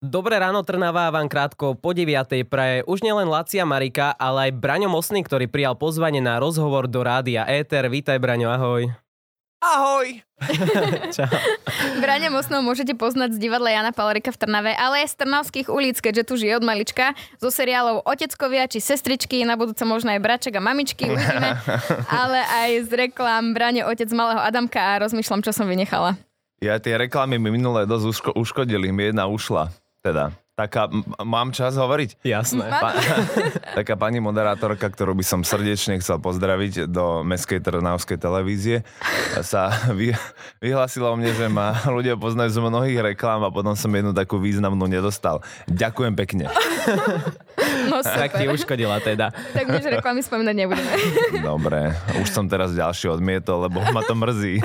Dobré ráno Trnava vám krátko po 9. praje už nielen Lacia Marika, ale aj Braňo Mosný, ktorý prijal pozvanie na rozhovor do rádia Éter. Vítaj Braňo, ahoj. Ahoj! Čau. Braňa Mosnou môžete poznať z divadla Jana Palerika v Trnave, ale aj z Trnavských ulic, keďže tu žije od malička, zo seriálov Oteckovia či Sestričky, na budúce možno aj Braček a Mamičky, uvidíme, ale aj z reklám Braňo Otec malého Adamka a rozmýšľam, čo som vynechala. Ja tie reklamy mi minulé dosť uško- uškodili, mi jedna ušla. Teda, taká, m- mám čas hovoriť? Jasné. Pa- taká pani moderátorka, ktorú by som srdečne chcel pozdraviť do Mestskej Trnavskej televízie, sa vy, vyhlasila o mne, že ma ľudia poznajú z mnohých reklám a potom som jednu takú významnú nedostal. Ďakujem pekne. No Tak ti super. uškodila teda. Tak už reklamy spomínať nebudeme. Dobre, už som teraz ďalší odmietol, lebo ma to mrzí.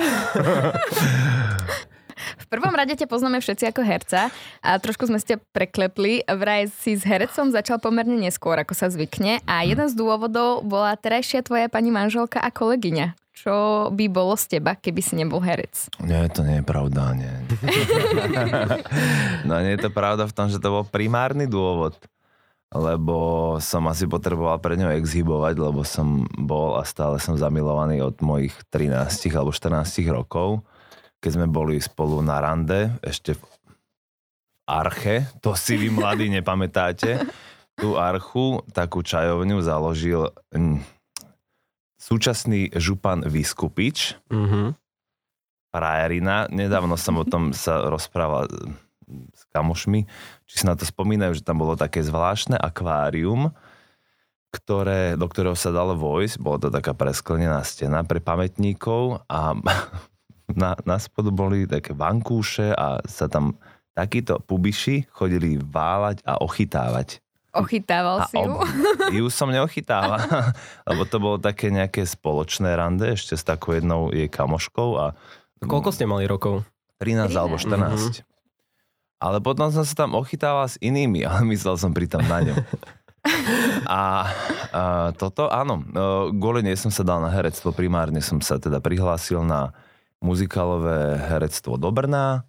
V prvom rade ťa poznáme všetci ako herca a trošku sme ste preklepli. Vraj si s herectvom začal pomerne neskôr, ako sa zvykne a jeden z dôvodov bola terajšia tvoja pani manželka a kolegyňa. Čo by bolo z teba, keby si nebol herec? Nie, to nie je pravda, nie. no nie je to pravda v tom, že to bol primárny dôvod. Lebo som asi potreboval pre ňou exhibovať, lebo som bol a stále som zamilovaný od mojich 13 alebo 14 rokov, keď sme boli spolu na rande, ešte v Arche, to si vy mladí nepamätáte. Tú Archu, takú čajovňu založil hm, súčasný župan Vyskupič, Mhm. frajerina. Nedávno som o tom sa rozprával s kamošmi, či si na to spomínajú, že tam bolo také zvláštne akvárium, ktoré, do ktorého sa dalo vojsť. Bolo to taká presklenená stena pre pamätníkov a na, na spodu boli také vankúše a sa tam takíto pubiši chodili váľať a ochytávať. Ochytával A si ju? ob- ju som neochytával, lebo to bolo také nejaké spoločné rande ešte s takou jednou jej kamoškou a Koľko ste mali rokov? 13 alebo 14. Ale potom som sa tam ochytával s inými, ale myslel som pritom na ňu. A, a toto, áno, e, kvôli nej som sa dal na herectvo, primárne som sa teda prihlásil na muzikálové herectvo do Brna,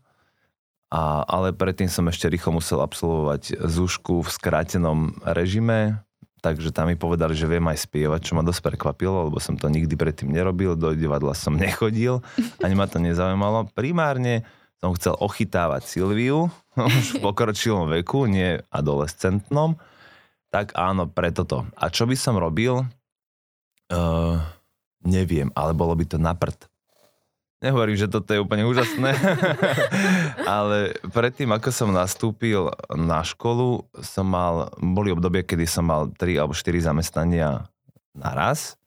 a, ale predtým som ešte rýchlo musel absolvovať zúšku v skrátenom režime, takže tam mi povedali, že viem aj spievať, čo ma dosť prekvapilo, lebo som to nikdy predtým nerobil, do divadla som nechodil, ani ma to nezaujímalo. Primárne som chcel ochytávať Silviu, už v pokročilom veku, nie adolescentnom, tak áno, preto to. A čo by som robil? Uh, neviem, ale bolo by to na prd. Nehovorím, že toto je úplne úžasné, ale predtým, ako som nastúpil na školu, som mal, boli obdobie, kedy som mal 3 alebo 4 zamestnania naraz,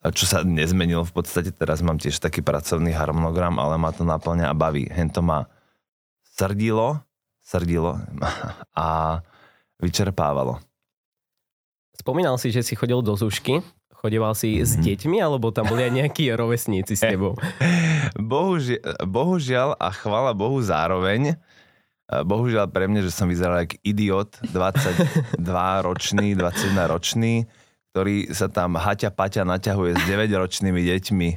čo sa nezmenilo v podstate, teraz mám tiež taký pracovný harmonogram, ale ma to naplňa a baví. Hen to ma srdilo, srdilo a vyčerpávalo. Spomínal si, že si chodil do Zušky. Chodeval si s Mhm. deťmi, alebo tam boli aj nejakí rovesníci s tebou? Bohužiaľ, bohužiaľ a chvala Bohu zároveň, e, bohužiaľ pre mňa, že som vyzeral ako idiot, 22 ročný, 21 ročný, ktorý sa tam haťa paťa naťahuje s 9 ročnými deťmi.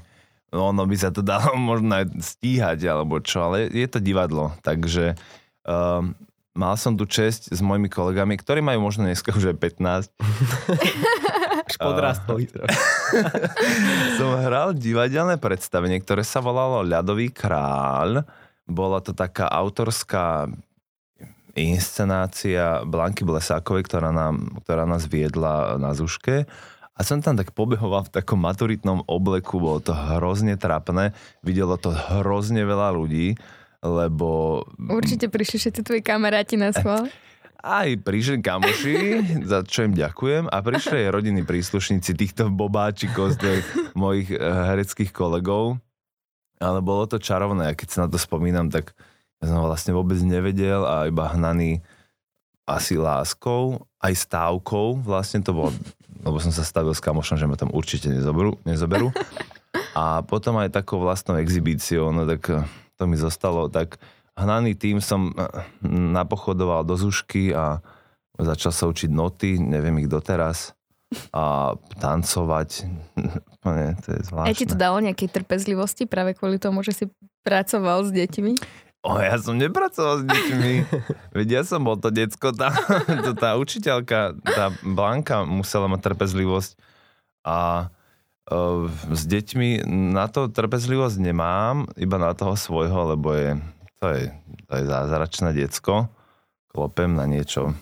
No, ono by sa to dalo možno aj stíhať, alebo čo, ale je to divadlo, takže um, mal som tu česť s mojimi kolegami, ktorí majú možno dneska už aj 15, Už podrastol. som hral divadelné predstavenie, ktoré sa volalo Ľadový kráľ. Bola to taká autorská inscenácia Blanky Blesákovej, ktorá, nám, ktorá nás viedla na Zuške. A som tam tak pobehoval v takom maturitnom obleku, bolo to hrozne trapné, videlo to hrozne veľa ľudí, lebo Určite prišli všetci tvoji kamaráti na schvál. aj prišli kamoši, za čo im ďakujem, a prišli aj rodinní príslušníci týchto bobáčikov z tých mojich eh, hereckých kolegov. Ale bolo to čarovné a keď sa na to spomínam, tak ja som vlastne vôbec nevedel a iba hnaný asi láskou, aj stávkou vlastne to bolo, lebo som sa stavil s kamošom, že ma tam určite nezoberú, nezoberú. A potom aj takou vlastnou exibíciou, no tak to mi zostalo, tak hnaný tým som napochodoval do Zušky a začal sa učiť noty, neviem ich doteraz a tancovať. Nie, to je Aj ti to zvláštne. dalo nejakej trpezlivosti práve kvôli tomu, že si pracoval s deťmi? O, ja som nepracoval s deťmi. Veď ja som bol to decko, tá, to, tá učiteľka, tá Blanka musela mať trpezlivosť a uh, s deťmi na to trpezlivosť nemám, iba na toho svojho, lebo je, to je, to je zázračné decko. Klopem na niečo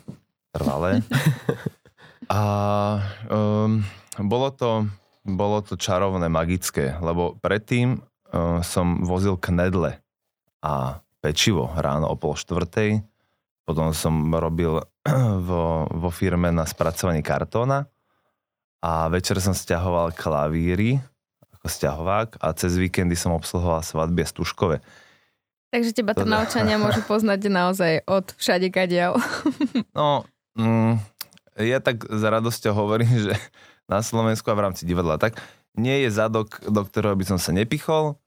trvalé. A um, bolo to, bolo to čarovné, magické, lebo predtým uh, som vozil knedle a pečivo ráno o pol štvrtej. Potom som robil vo, vo firme na spracovaní kartóna a večer som stiahoval klavíry ako stiahovák a cez víkendy som obsluhoval svadby a stužkové. Takže teba to naučania môžu poznať naozaj od všade kadiaľ. No, mm, ja tak s radosťou hovorím, že na Slovensku a v rámci divadla tak nie je zadok, do ktorého by som sa nepichol,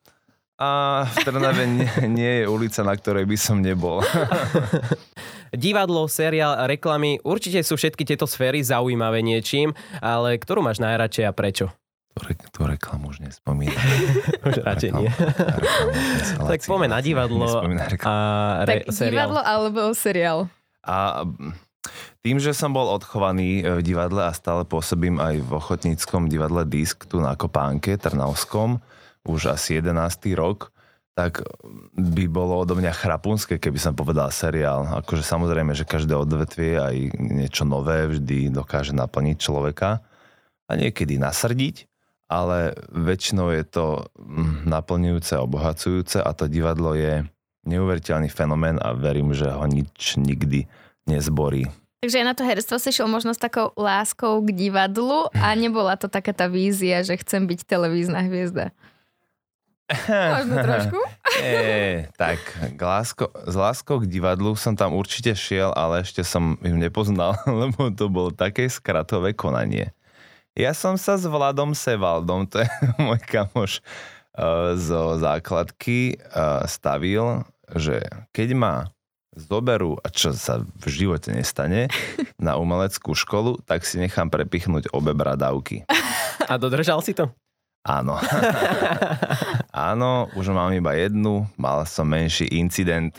a v Trnave nie, nie je ulica, na ktorej by som nebol. Divadlo, seriál, reklamy, určite sú všetky tieto sféry zaujímavé niečím, ale ktorú máš najradšej a prečo? Tú, re, tú reklamu už nespomínam. už radšej nie. tak poďme na divadlo a re, tak seriál. divadlo alebo seriál? A tým, že som bol odchovaný v divadle a stále pôsobím aj v ochotníckom divadle Disk tu na Kopánke, Trnavskom, už asi 11. rok, tak by bolo odo mňa chrapunské, keby som povedal seriál. Akože samozrejme, že každé odvetvie aj niečo nové vždy dokáže naplniť človeka a niekedy nasrdiť, ale väčšinou je to mm, naplňujúce a obohacujúce a to divadlo je neuveriteľný fenomén a verím, že ho nič nikdy nezborí. Takže aj na to herstvo si šiel možno s takou láskou k divadlu a nebola to taká tá vízia, že chcem byť televízna hviezda. Možno trošku? Nie, tak k lásko, s láskou k divadlu som tam určite šiel, ale ešte som ju nepoznal, lebo to bolo také skratové konanie. Ja som sa s Vladom Sevaldom, to je môj kamoš uh, zo základky, uh, stavil, že keď ma zoberú, a čo sa v živote nestane, na umeleckú školu, tak si nechám prepichnúť obe bradavky. A dodržal si to? Áno. Áno, už mám iba jednu, mal som menší incident.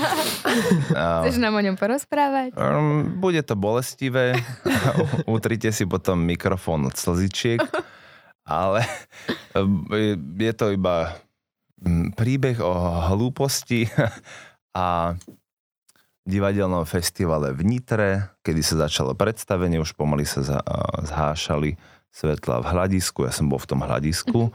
Chceš nám o ňom porozprávať? Um, bude to bolestivé, utrite si potom mikrofón od slzičiek, ale um, je to iba um, príbeh o hlúposti a divadelnom festivale v Nitre, kedy sa začalo predstavenie, už pomaly sa zhášali svetla v hľadisku, ja som bol v tom hľadisku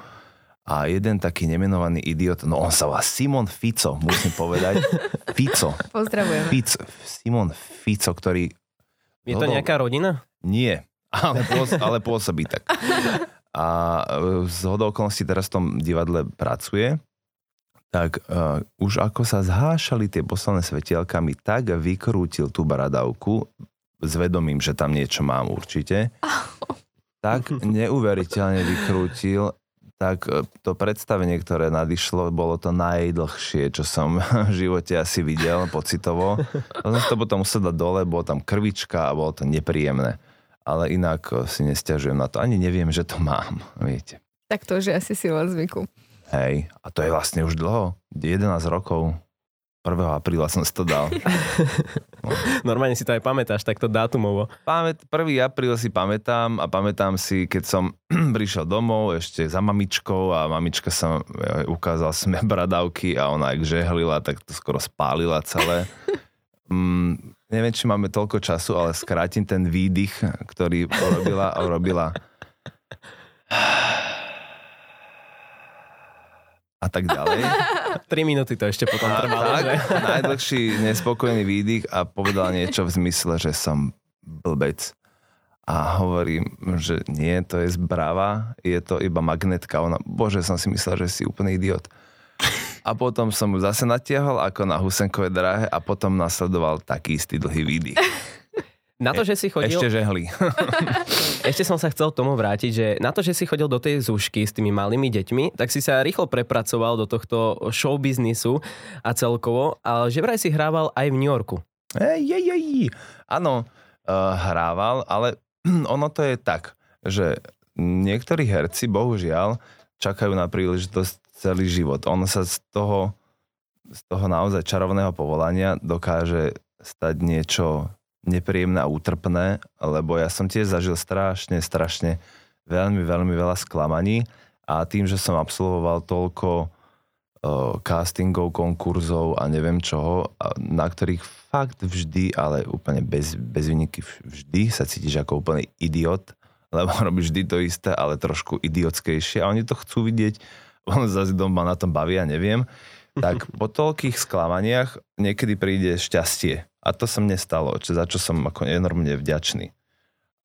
a jeden taký nemenovaný idiot, no on sa volá Simon Fico, musím povedať. Fico. Pozdravujem. Fico, Simon Fico, ktorý... Je to nejaká rodina? Nie, ale, pôs, ale pôsobí tak. A e, z hodou okolností teraz v tom divadle pracuje, tak uh, už ako sa zhášali tie posledné svetielkami, tak vykrútil tú bradavku s vedomím, že tam niečo mám určite. Tak neuveriteľne vykrútil, tak e, to predstavenie, ktoré nadišlo, bolo to najdlhšie, čo som v živote asi videl pocitovo. To som to potom musel dať dole, bolo tam krvička a bolo to nepríjemné. Ale inak e, si nestiažujem na to. Ani neviem, že to mám, viete. Tak to, že asi si vo zvyku. Hej, a to je vlastne už dlho. 11 rokov. 1. apríla som si to dal. No. Normálne si to aj pamätáš takto dátumovo. Pamät, 1. apríl si pamätám a pamätám si, keď som prišiel domov ešte za mamičkou a mamička sa e, ukázal sme bradavky a ona ak žehlila, tak to skoro spálila celé. Mm, neviem, či máme toľko času, ale skrátim ten výdych, ktorý urobila a urobila a tak ďalej. 3 minúty to ešte potom trvalo. Tak, najdlhší nespokojný výdych a povedal niečo v zmysle, že som blbec. A hovorím, že nie, to je zbrava, je to iba magnetka. Ona, bože, som si myslel, že si úplný idiot. A potom som mu zase natiahol ako na Husenkovej dráhe a potom nasledoval taký istý dlhý výdych. Na to, že si chodil... Ešte žehli. Ešte som sa chcel tomu vrátiť, že na to, že si chodil do tej zúšky s tými malými deťmi, tak si sa rýchlo prepracoval do tohto show biznisu a celkovo, ale že vraj si hrával aj v New Yorku. Ej, ej, ej. Áno, uh, hrával, ale ono to je tak, že niektorí herci, bohužiaľ, čakajú na príležitosť celý život. Ono sa z toho z toho naozaj čarovného povolania dokáže stať niečo nepríjemné a útrpné, lebo ja som tiež zažil strašne, strašne veľmi, veľmi veľa sklamaní a tým, že som absolvoval toľko castingov, konkurzov a neviem čoho, na ktorých fakt vždy, ale úplne bez, bez výniky vždy sa cítiš ako úplný idiot, lebo robíš vždy to isté, ale trošku idiotskejšie a oni to chcú vidieť, on zase doma na tom bavia, neviem. Tak po toľkých sklamaniach niekedy príde šťastie. A to sa mne stalo, čo, za čo som ako enormne vďačný.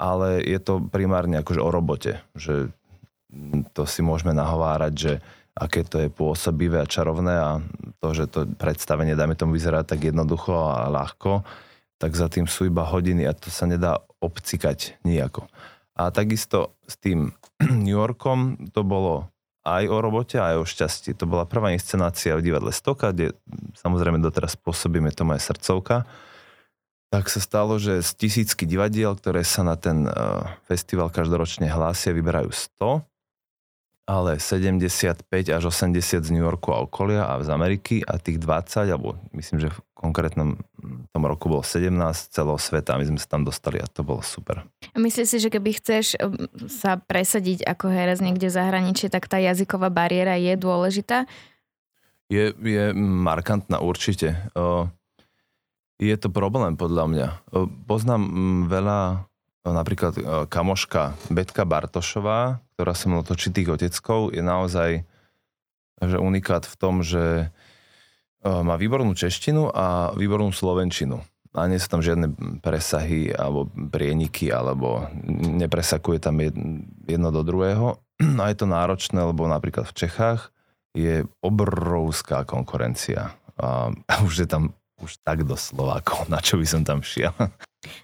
Ale je to primárne akože o robote, že to si môžeme nahovárať, že aké to je pôsobivé a čarovné a to, že to predstavenie, dajme tomu, vyzerá tak jednoducho a ľahko, tak za tým sú iba hodiny a to sa nedá obcikať nejako. A takisto s tým New Yorkom to bolo aj o robote, aj o šťastí. To bola prvá inscenácia v divadle Stoka, kde samozrejme doteraz pôsobíme to moje srdcovka. Tak sa stalo, že z tisícky divadiel, ktoré sa na ten uh, festival každoročne hlásia, vyberajú 100 ale 75 až 80 z New Yorku a okolia a z Ameriky a tých 20, alebo myslím, že v konkrétnom tom roku bolo 17 celého sveta a my sme sa tam dostali a to bolo super. Myslíš si, že keby chceš um, sa presadiť ako herec niekde v zahraničí, tak tá jazyková bariéra je dôležitá? Je, je markantná určite. Je to problém podľa mňa. Poznám veľa napríklad kamoška Betka Bartošová, ktorá sa mnou točí tých oteckov, je naozaj že unikát v tom, že má výbornú češtinu a výbornú slovenčinu. A nie sú tam žiadne presahy alebo prieniky, alebo nepresakuje tam jedno do druhého. A je to náročné, lebo napríklad v Čechách je obrovská konkurencia. A už je tam už tak do Slovákov, na čo by som tam šiel.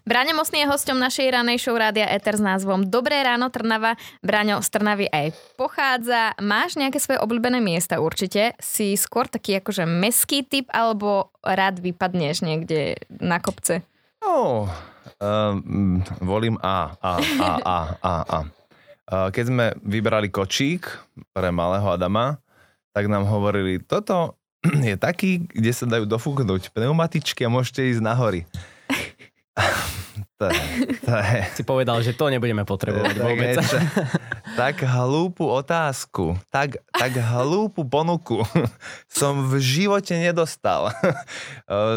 Braňo Mosný je hosťom našej ranej show Rádia Eter s názvom Dobré ráno Trnava. Braňo z Trnavy aj pochádza. Máš nejaké svoje obľúbené miesta určite? Si skôr taký akože meský typ alebo rád vypadneš niekde na kopce? No, um, volím A, A, A, A, A, A. Keď sme vybrali kočík pre malého Adama, tak nám hovorili, toto je taký, kde sa dajú dofúknuť pneumatičky a môžete ísť na hory. To, to je... Si povedal, že to nebudeme potrebovať vôbec. Niečo, tak hlúpu otázku, tak, tak hlúpu ponuku som v živote nedostal.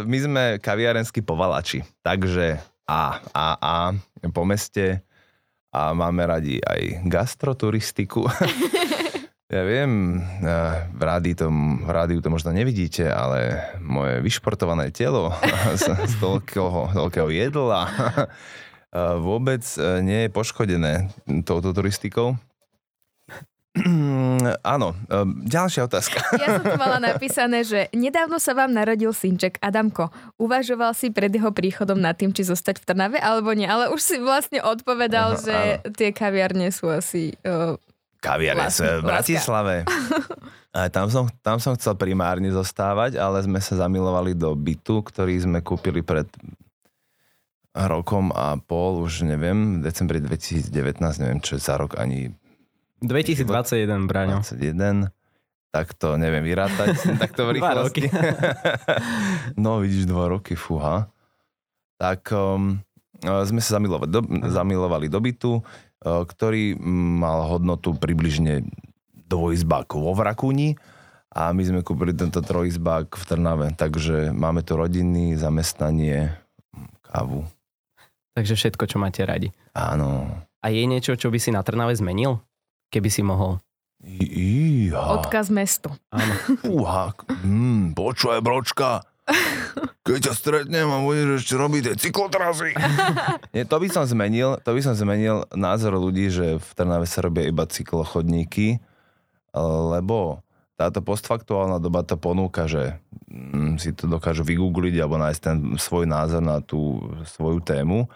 My sme kaviarenskí povalači, takže a, a, a po meste a máme radi aj gastroturistiku. Ja viem, v rádiu to, v rádiu to možno nevidíte, ale moje vyšportované telo z, z toľkého, toľkého jedla vôbec e, nie je poškodené touto turistikou. Áno, ďalšia otázka. Ja som tu mala napísané, že nedávno sa vám narodil synček Adamko. Uvažoval si pred jeho príchodom nad tým, či zostať v Trnave alebo nie, ale už si vlastne odpovedal, Aha, že áno. tie kaviarne sú asi uh, kaviarne v Bratislave. A tam som, tam som chcel primárne zostávať, ale sme sa zamilovali do bytu, ktorý sme kúpili pred rokom a pol, už neviem, v decembri 2019, neviem čo je za rok ani... 2021, Braňo. 21, tak to neviem vyrátať, tak to v rýchlosti. roky. no vidíš, dva roky, fúha. Tak um, sme sa zamilovali do, zamilovali do bytu, ktorý mal hodnotu približne dvojizbák vo Vrakúni a my sme kúpili tento trojizbák v Trnave, takže máme tu rodiny, zamestnanie, kávu. Takže všetko, čo máte radi. Áno. A je niečo, čo by si na Trnave zmenil? Keby si mohol? Iha. Odkaz mestu. Áno. Uha, mm, počúvaj, bročka, keď ťa stretnem a budeš ešte robiť tie cyklotrasy. Nie, to by som zmenil, to by som zmenil názor ľudí, že v Trnave sa robia iba cyklochodníky, lebo táto postfaktuálna doba to ponúka, že mm, si to dokážu vygoogliť alebo nájsť ten svoj názor na tú svoju tému,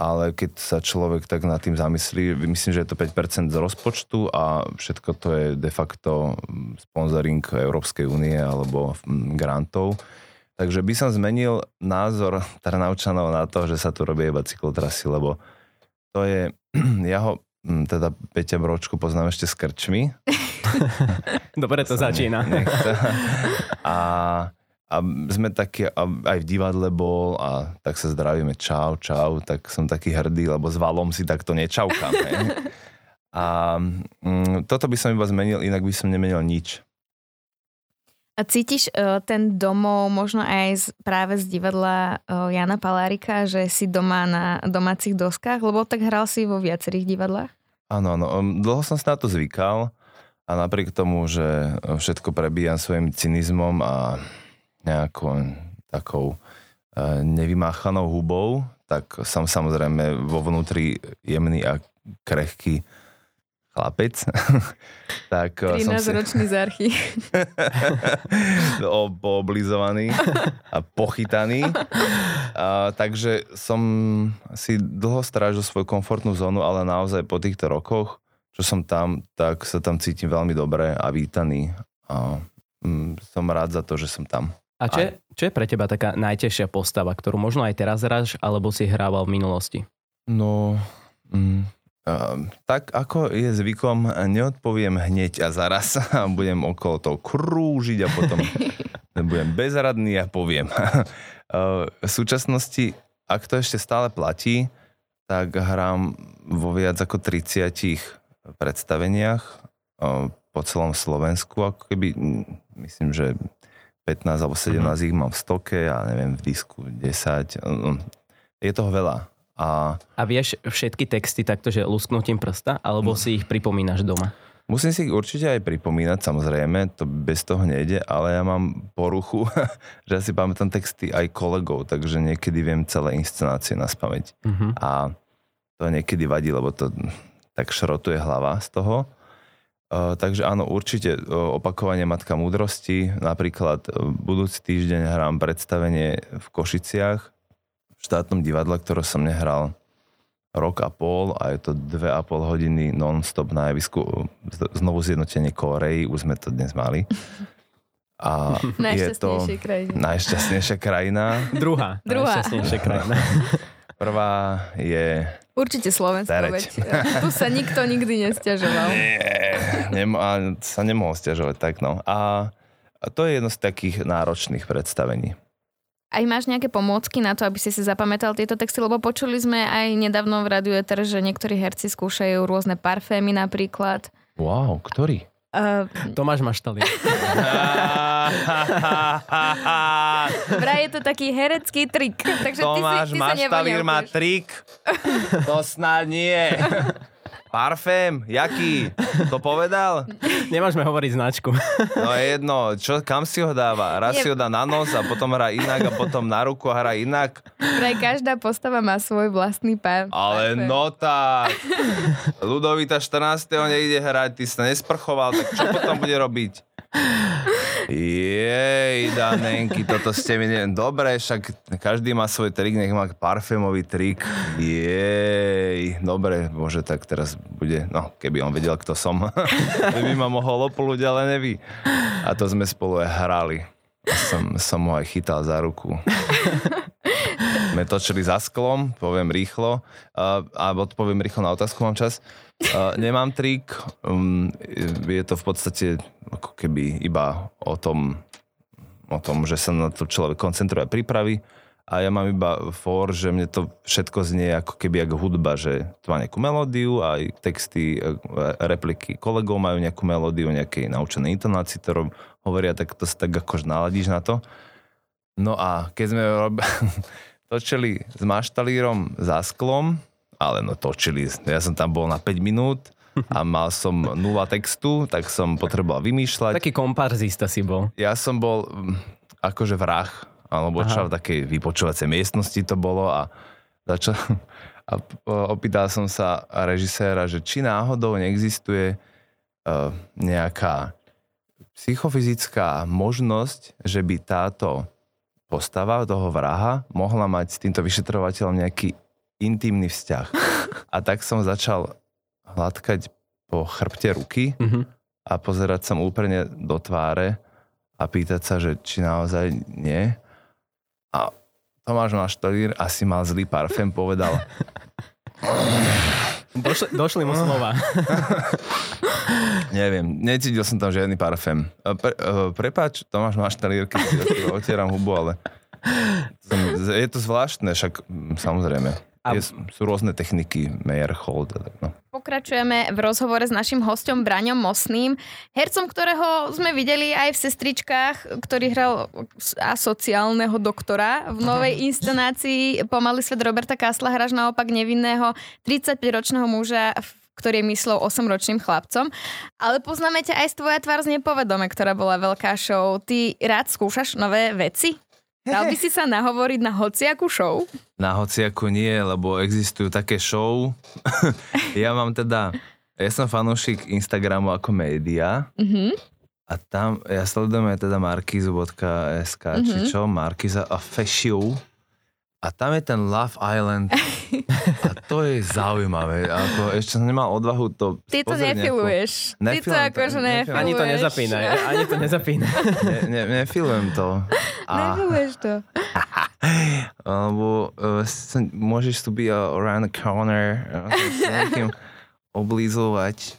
ale keď sa človek tak nad tým zamyslí, myslím, že je to 5% z rozpočtu a všetko to je de facto sponsoring Európskej únie alebo mm, grantov, Takže by som zmenil názor Trnavčanov na to, že sa tu robia iba cyklotrasy, lebo to je, ja ho, hm, teda Peťa Bročku poznám ešte s krčmi. Dobre to začína. Nechce. A a sme takí, a aj v divadle bol a tak sa zdravíme, čau, čau, tak som taký hrdý, lebo s valom si takto nečaukám. hej. A mm, toto by som iba zmenil, inak by som nemenil nič. A cítiš uh, ten domov možno aj z, práve z divadla uh, Jana Palárika, že si doma na domácich doskách? Lebo tak hral si vo viacerých divadlách? Áno, áno. Dlho som sa na to zvykal a napriek tomu, že všetko prebíjam svojim cynizmom a nejakou takou uh, nevymáchanou hubou, tak som samozrejme vo vnútri jemný a krehký chlapec. tak eh, som si... ročný zárchy. pooblizovaný a pochytaný. A, takže som si dlho strážil svoju komfortnú zónu, ale naozaj po týchto rokoch, čo som tam, tak sa tam cítim veľmi dobre a vítaný. A mm, som rád za to, že som tam. A čo je, čo je pre teba taká najtežšia postava, ktorú možno aj teraz hráš, alebo si hrával v minulosti? No, mm, Uh, tak ako je zvykom, neodpoviem hneď a zaraz a budem okolo toho krúžiť a potom budem bezradný a poviem. Uh, v súčasnosti, ak to ešte stále platí, tak hrám vo viac ako 30 predstaveniach uh, po celom Slovensku, ako keby, myslím, že 15 alebo 17 uh-huh. ich mám v stoke a neviem, v disku 10. Je toho veľa a, a vieš všetky texty takto, že lusknutím prsta, alebo no. si ich pripomínaš doma? Musím si ich určite aj pripomínať, samozrejme, to bez toho nejde, ale ja mám poruchu, že ja si pamätám texty aj kolegov, takže niekedy viem celé inscenácie na spameť. Uh-huh. A to niekedy vadí, lebo to tak šrotuje hlava z toho. Uh, takže áno, určite uh, opakovanie Matka múdrosti. Napríklad uh, budúci týždeň hrám predstavenie v Košiciach štátnom divadle, ktoré som nehral rok a pol a je to dve a pol hodiny non-stop na javisku znovu zjednotenie Koreji, už sme to dnes mali. A je to krajina. najšťastnejšia krajina. Druhá. Druhá. Najšťastnejšia krajina. Prvá je... Určite Slovensko, veď tu sa nikto nikdy nestiažoval. Nie, nem, sa nemohol stiažovať tak, no. A, a to je jedno z takých náročných predstavení. Aj máš nejaké pomôcky na to, aby si si zapamätal tieto texty? Lebo počuli sme aj nedávno v Radio Eter, že niektorí herci skúšajú rôzne parfémy napríklad. Wow, ktorý? Uh, Tomáš Maštali. Vraj je to taký herecký trik. Takže Tomáš ty si, ty Maštalír má trik. To snad nie. Parfém? Jaký? To povedal? Nemôžeme hovoriť značku. No je jedno. Čo, kam si ho dáva? Raz si ho dá na nos a potom hrá inak a potom na ruku a hrá inak? Pre každá postava má svoj vlastný pár. Ale no tak. Ludovita 14. nejde hrať, ty sa nesprchoval, tak čo potom bude robiť? Jej, Danenky, toto ste mi neviem. Dobre, však každý má svoj trik, nech má parfémový trik. Jej, dobre, bože, tak teraz bude, no, keby on vedel, kto som, by ma mohol opolúť, ale neví. A to sme spolu aj hrali. Som, som ho aj chytal za ruku. sme točili za sklom, poviem rýchlo, a, a odpoviem rýchlo na otázku, mám čas. Nemám trik, um, je to v podstate ako keby iba o tom, o tom, že sa na to človek koncentruje a pripraví a ja mám iba for, že mne to všetko znie ako keby ako hudba, že to má nejakú melódiu aj texty, e, repliky kolegov majú nejakú melódiu, nejakej naučenej intonácii, ktorú hovoria, tak to sa tak akož naladíš na to. No a keď sme rob... točili s maštalírom za sklom, ale no točili. Ja som tam bol na 5 minút a mal som nula textu, tak som potreboval vymýšľať. Taký komparzista si bol. Ja som bol mm, akože vrah, alebo čo v takej vypočúvacej miestnosti to bolo a začal, a opýtal som sa režiséra, že či náhodou neexistuje uh, nejaká psychofyzická možnosť, že by táto postava toho vraha mohla mať s týmto vyšetrovateľom nejaký intimný vzťah. A tak som začal hladkať po chrbte ruky mm-hmm. a pozerať sa mu úplne do tváre a pýtať sa, že či naozaj nie. A Tomáš Maštolír asi mal zlý parfém, povedal Došli, došli mu slova. Neviem, necítil som tam žiadny parfém. E, Pre, uh, prepáč, Tomáš, máš talírky, si otieram hubu, ale som- je to zvláštne, však mm, samozrejme. A- Je, sú rôzne techniky, Mayer, Hold, no. Pokračujeme v rozhovore s našim hostom Braňom Mosným, hercom, ktorého sme videli aj v Sestričkách, ktorý hral asociálneho doktora v novej inscenácii Pomalý svet Roberta Kasla. Hráš naopak nevinného 35-ročného muža, v- ktorý je myslel 8-ročným chlapcom. Ale poznáme ťa aj z tvoja tvár z nepovedome, ktorá bola veľká show. Ty rád skúšaš nové veci? Dal by si sa nahovoriť na hociakú show? Na hociaku nie, lebo existujú také show. ja mám teda, ja som fanúšik Instagramu ako média Mhm. a tam, ja sledujem aj teda markizu.sk, či Mhm. čo, Markiza Official. A tam je ten Love Island a to je zaujímavé. Ako, ešte som nemal odvahu to Ty to nefiluješ. Ty to akože nefiluješ. Ani to nezapínaj, ani to nezapínaj. Ne, ne, nefilujem to. A, Nefiluješ to. alebo uh, sa, môžeš tu byť uh, around the corner, uh, s nejakým oblízovať.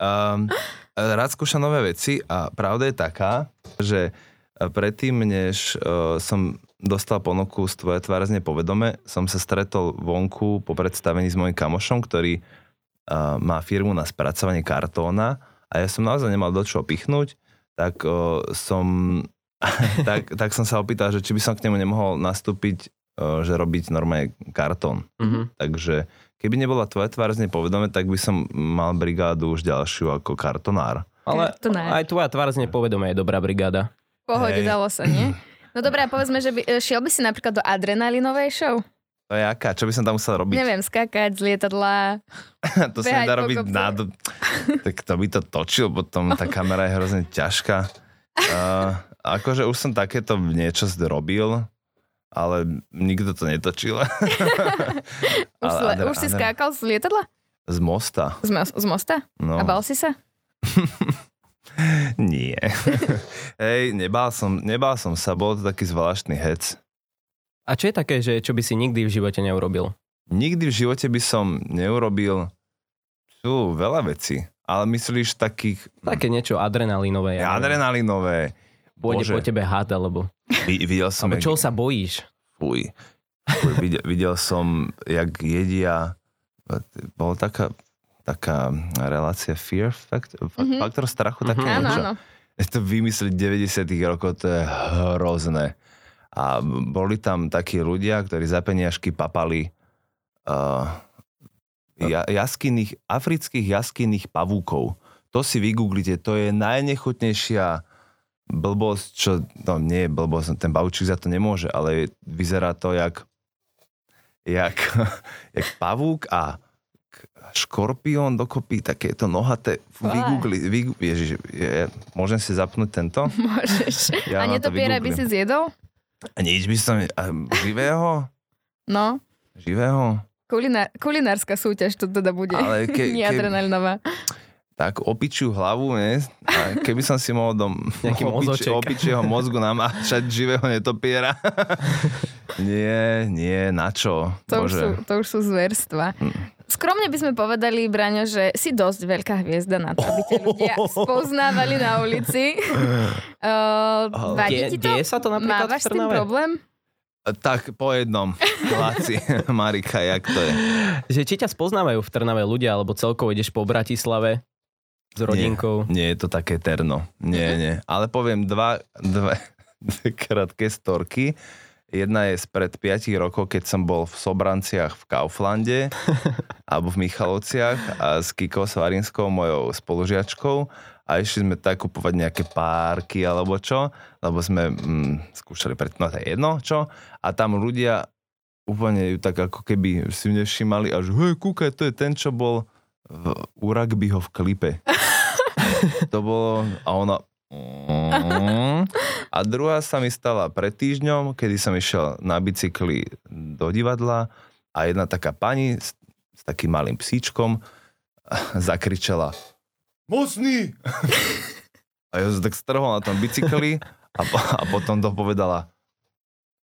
Um, rád skúšam nové veci a pravda je taká, že predtým, než uh, som dostal ponuku z tvoje tvárazne povedome, som sa stretol vonku po predstavení s mojim kamošom, ktorý uh, má firmu na spracovanie kartóna a ja som naozaj nemal do čoho pichnúť, tak uh, som tak, tak som sa opýtal, že či by som k nemu nemohol nastúpiť, uh, že robiť normálne kartón. Mhm. Takže keby nebola tvoja tvár z nej povedome, tak by som mal brigádu už ďalšiu ako kartonár. Ale To ne. aj tvoja tvár z nepovedomia je dobrá brigáda. Pohode dalo sa, nie? No dobré, a povedzme, že by, e, šiel by si napríklad do adrenalinovej show? To je aká? Čo by som tam musel robiť? Neviem, skákať z lietadla. to sa nedá robiť nad... tak to by to točil, potom tá kamera je hrozne ťažká. Uh, akože už som takéto niečo robil, ale nikto to netočil. Už, Ale adre- už si skákal z lietadla? Z mosta. Z, mo- z mosta? No. A bal si sa? Nie. Hej, nebál som, nebál som sa, bol to taký zvláštny hec. A čo je také, že čo by si nikdy v živote neurobil? Nikdy v živote by som neurobil sú veľa vecí, ale myslíš takých Také niečo adrenalinové. ja adrenalinové. Pôjde Bože. po tebe had, alebo... Vi- videl som, Alebo jak, čo sa bojíš? fuj, fuj, videl, videl som, jak jedia, bola taká, taká relácia Fear Factor, Mhm. faktor strachu, také Mhm. Áno, niečo. áno. Je to vymyslieť 90 rokov, to je hrozné. A boli tam takí ľudia, ktorí za peniažky papali uh, ja, jaskyných, afrických jaskyných pavúkov. To si vygooglite, to je najnechutnejšia blbosť, čo, no nie je blbosť, ten pavúčik za to nemôže, ale vyzerá to jak, jak, jak pavúk a škorpión dokopy, takéto nohaté. Fá. Vygoogli, vygu, ježiš, je, môžem si zapnúť tento? Môžeš. Ja a to netopiera by si zjedol? A nič by som... A živého? No. Živého? Kulinár, kulinárska súťaž to teda bude. Ale ke, Nie ke, adrenalinová. tak opičiu hlavu, ne? A keby som si mohol do mozoček. opičieho mozgu namáčať živého netopiera. nie, nie, na čo? To už, sú, to už sú zverstva. Hm. Skromne by sme povedali, Braňo, že si dosť veľká hviezda na to, aby ťa ľudia spoznávali na ulici. Uh, vadí ti to? deje sa to napríklad Mávaš v s tým problém? Tak po jednom. Láci, Marika, jak to je? Že či ťa spoznávajú v Trnave ľudia, alebo celkovo ideš po Bratislave s rodinkou? Nie je to také terno. Nie, nie. Ale poviem dva, dve, dve krátke storky. Jedna je spred 5 rokov, keď som bol v Sobranciach v Kauflande alebo v Michalovciach a s Kikou Svarinskou, mojou spolužiačkou a išli sme tak kupovať nejaké párky alebo čo, lebo sme mm, skúšali pred, no to je jedno čo, a tam ľudia úplne ju tak ako keby si nevšimali a že hej, kúkaj, to je ten, čo bol v, u rugbyho v klipe. to bolo, a ona Mm. A druhá sa mi stala pred týždňom, kedy som išiel na bicykli do divadla a jedna taká pani s, s takým malým psíčkom zakričala Mocný! A ja som tak strhol na tom bicykli a, a potom to povedala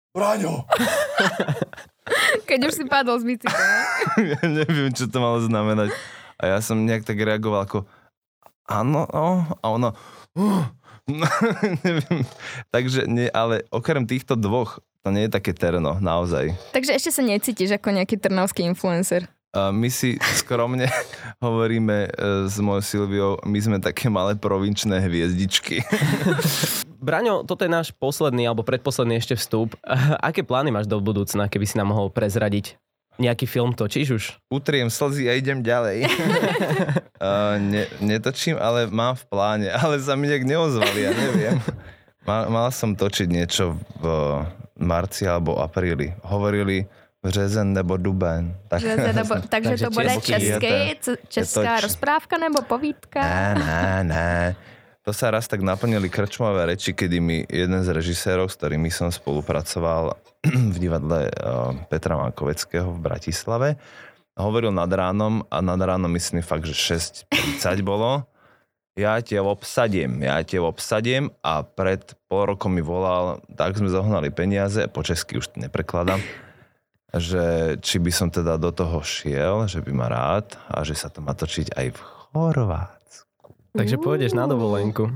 Braňo! Keď Keď už si padol z bicykla. ja neviem, čo to malo znamenať. A ja som nejak tak reagoval ako áno, no, a ono uh, no, neviem. Takže nie, ale okrem týchto dvoch, to nie je také terno, naozaj. Takže ešte sa necítiš ako nejaký trnavský influencer. My si skromne hovoríme e, s mojou Silviou, my sme také malé provinčné hviezdičky. Braňo, toto je náš posledný alebo predposledný ešte vstup. Aké plány máš do budúcna, keby si nám mohol prezradiť? Nejaký film točíš už? Utriem slzy a idem ďalej. uh, ne, netočím, ale mám v pláne. Ale sa mi nejak neozvali, ja neviem. Mal, mal som točiť niečo v marci alebo apríli. Hovorili březen nebo duben. Tak, Březen nebo, takže, takže to bude české, česká rozprávka nebo povídka? Ne, ne, ne. To sa raz tak naplnili krčmové reči, kedy mi jeden z režisérov, s ktorými som spolupracoval v divadle eh, Petra Mankoveckého v Bratislave, hovoril nad ránom a nad ránom myslím fakt, že 6.30 bolo. Ja ťa obsadím, ja ťa obsadím a pred pol rokom mi volal, tak sme zohnali peniaze, po česky už neprekladám, že či by som teda do toho šiel, že by ma rád a že sa to má točiť aj v Chorvátsku. Takže pôjdeš na dovolenku.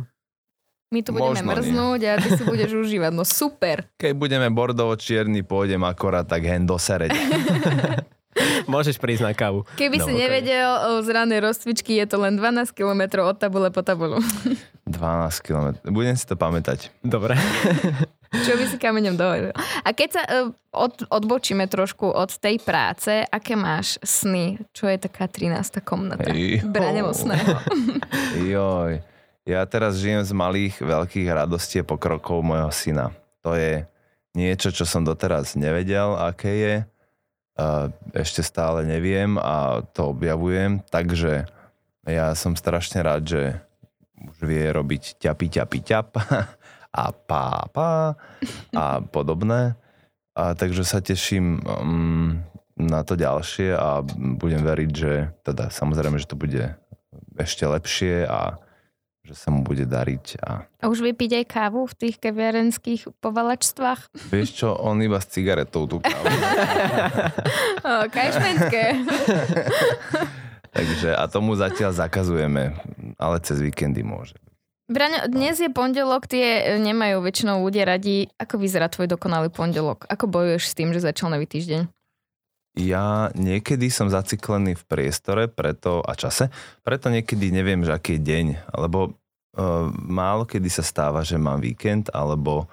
My tu budeme Možno mrznúť nie. a ty si budeš užívať. No super. Keď budeme bordovo čierny, pôjdem akorát tak hen do sereď. Môžeš prísť na kávu. Keby no, si okay. nevedel z ranej rozcvičky, je to len 12 km od tabule po tabulu. 12 km. Budem si to pamätať. Dobre. Čo by si kameňom dovolil. A keď sa uh, od, odbočíme trošku od tej práce, aké máš sny? Čo je taká 13. komnata? Branemocného. Joj. Ja teraz žijem z malých, veľkých radostí a pokrokov mojho syna. To je niečo, čo som doteraz nevedel, aké je. Ešte stále neviem a to objavujem. Takže ja som strašne rád, že už vie robiť ťapi, ťapi, ťap a pápa a podobné. A takže sa teším um, na to ďalšie a budem veriť, že teda samozrejme, že to bude ešte lepšie a že sa mu bude dariť. A, a už vypiť aj kávu v tých kaviarenských povalačstvách? Vieš čo, on iba s cigaretou tú kávu. o, kajšmenské. Takže a tomu zatiaľ zakazujeme, ale cez víkendy môže. Braňo, dnes je pondelok, tie e, nemajú väčšinou ľudia radi. Ako vyzerá tvoj dokonalý pondelok? Ako bojuješ s tým, že začal nový týždeň? Ja niekedy som zaciklený v priestore preto a čase, preto niekedy neviem, že aký je deň, alebo uh, málo kedy sa stáva, že mám víkend, alebo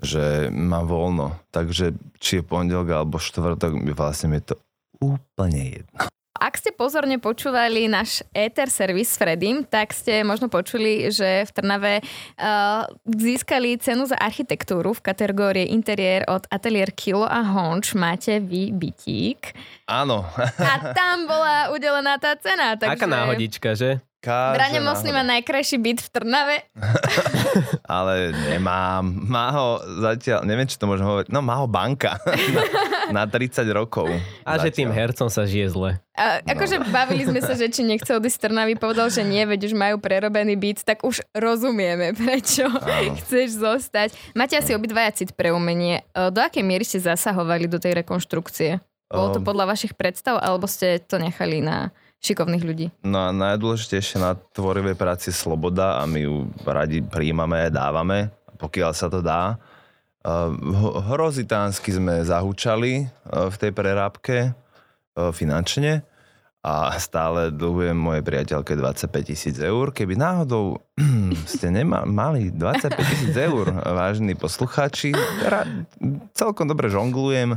že mám voľno. Takže či je pondelok alebo štvrtok, vlastne mi je to úplne jedno. Ak ste pozorne počúvali náš Ether servis s Fredim, tak ste možno počuli, že v Trnave uh, získali cenu za architektúru v kategórii interiér od Atelier Kilo a Honč. Máte vy bytík. Áno. a tam bola udelená tá cena. Takže... Aká náhodička, že? Brane Mosný má najkrajší byt v Trnave. Ale nemám. Má ho zatiaľ, neviem, či to môžem hovoriť, no má ho banka na, na 30 rokov. A zatiaľ. že tým hercom sa žije zle. A, akože no. bavili sme sa, že či nechce odísť z Trnavy, povedal, že nie, veď už majú prerobený byt, tak už rozumieme, prečo Áno. chceš zostať. Máte asi obidvaja cit pre umenie. E, do akej miery ste zasahovali do tej rekonštrukcie? Bolo to podľa vašich predstav, alebo ste to nechali na šikovných ľudí. No a najdôležitejšie na tvorivej práci je sloboda a my ju radi príjmame, dávame, pokiaľ sa to dá. Hrozitánsky sme zahúčali v tej prerábke finančne a stále dlhujem mojej priateľke 25 tisíc eur. Keby náhodou ste nema, mali 25 tisíc eur, vážni poslucháči, ra, celkom dobre žonglujem.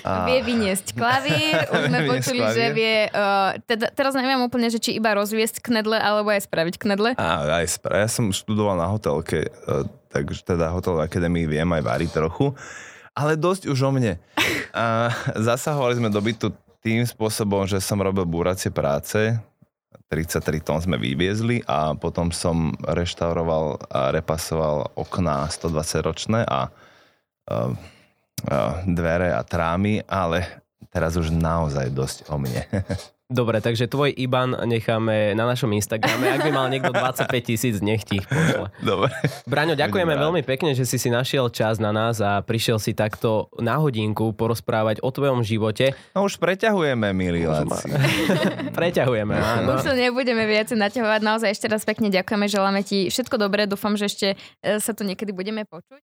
A... Vie vyniesť klavír, už sme počuli, klavír. že vie, uh, teda, teraz neviem úplne, že či iba rozviesť knedle, alebo aj spraviť knedle. A, aj spra- ja som študoval na hotelke, uh, takže teda hotelovej akadémii viem aj variť trochu. Ale dosť už o mne. A zasahovali sme do bytu tým spôsobom, že som robil búracie práce, 33 tón sme vyviezli a potom som reštauroval a repasoval okná 120 ročné a, a, a dvere a trámy, ale teraz už naozaj dosť o mne. Dobre, takže tvoj IBAN necháme na našom Instagrame. Ak by mal niekto 25 tisíc, nech ti ich pošle. Dobre. Braňo, ďakujeme Budem rád. veľmi pekne, že si si našiel čas na nás a prišiel si takto na hodinku porozprávať o tvojom živote. No už preťahujeme, milí. Preťahujeme, áno. Už to nebudeme viac naťahovať. Naozaj ešte raz pekne ďakujeme, želáme ti všetko dobré. Dúfam, že ešte e, sa tu niekedy budeme počuť.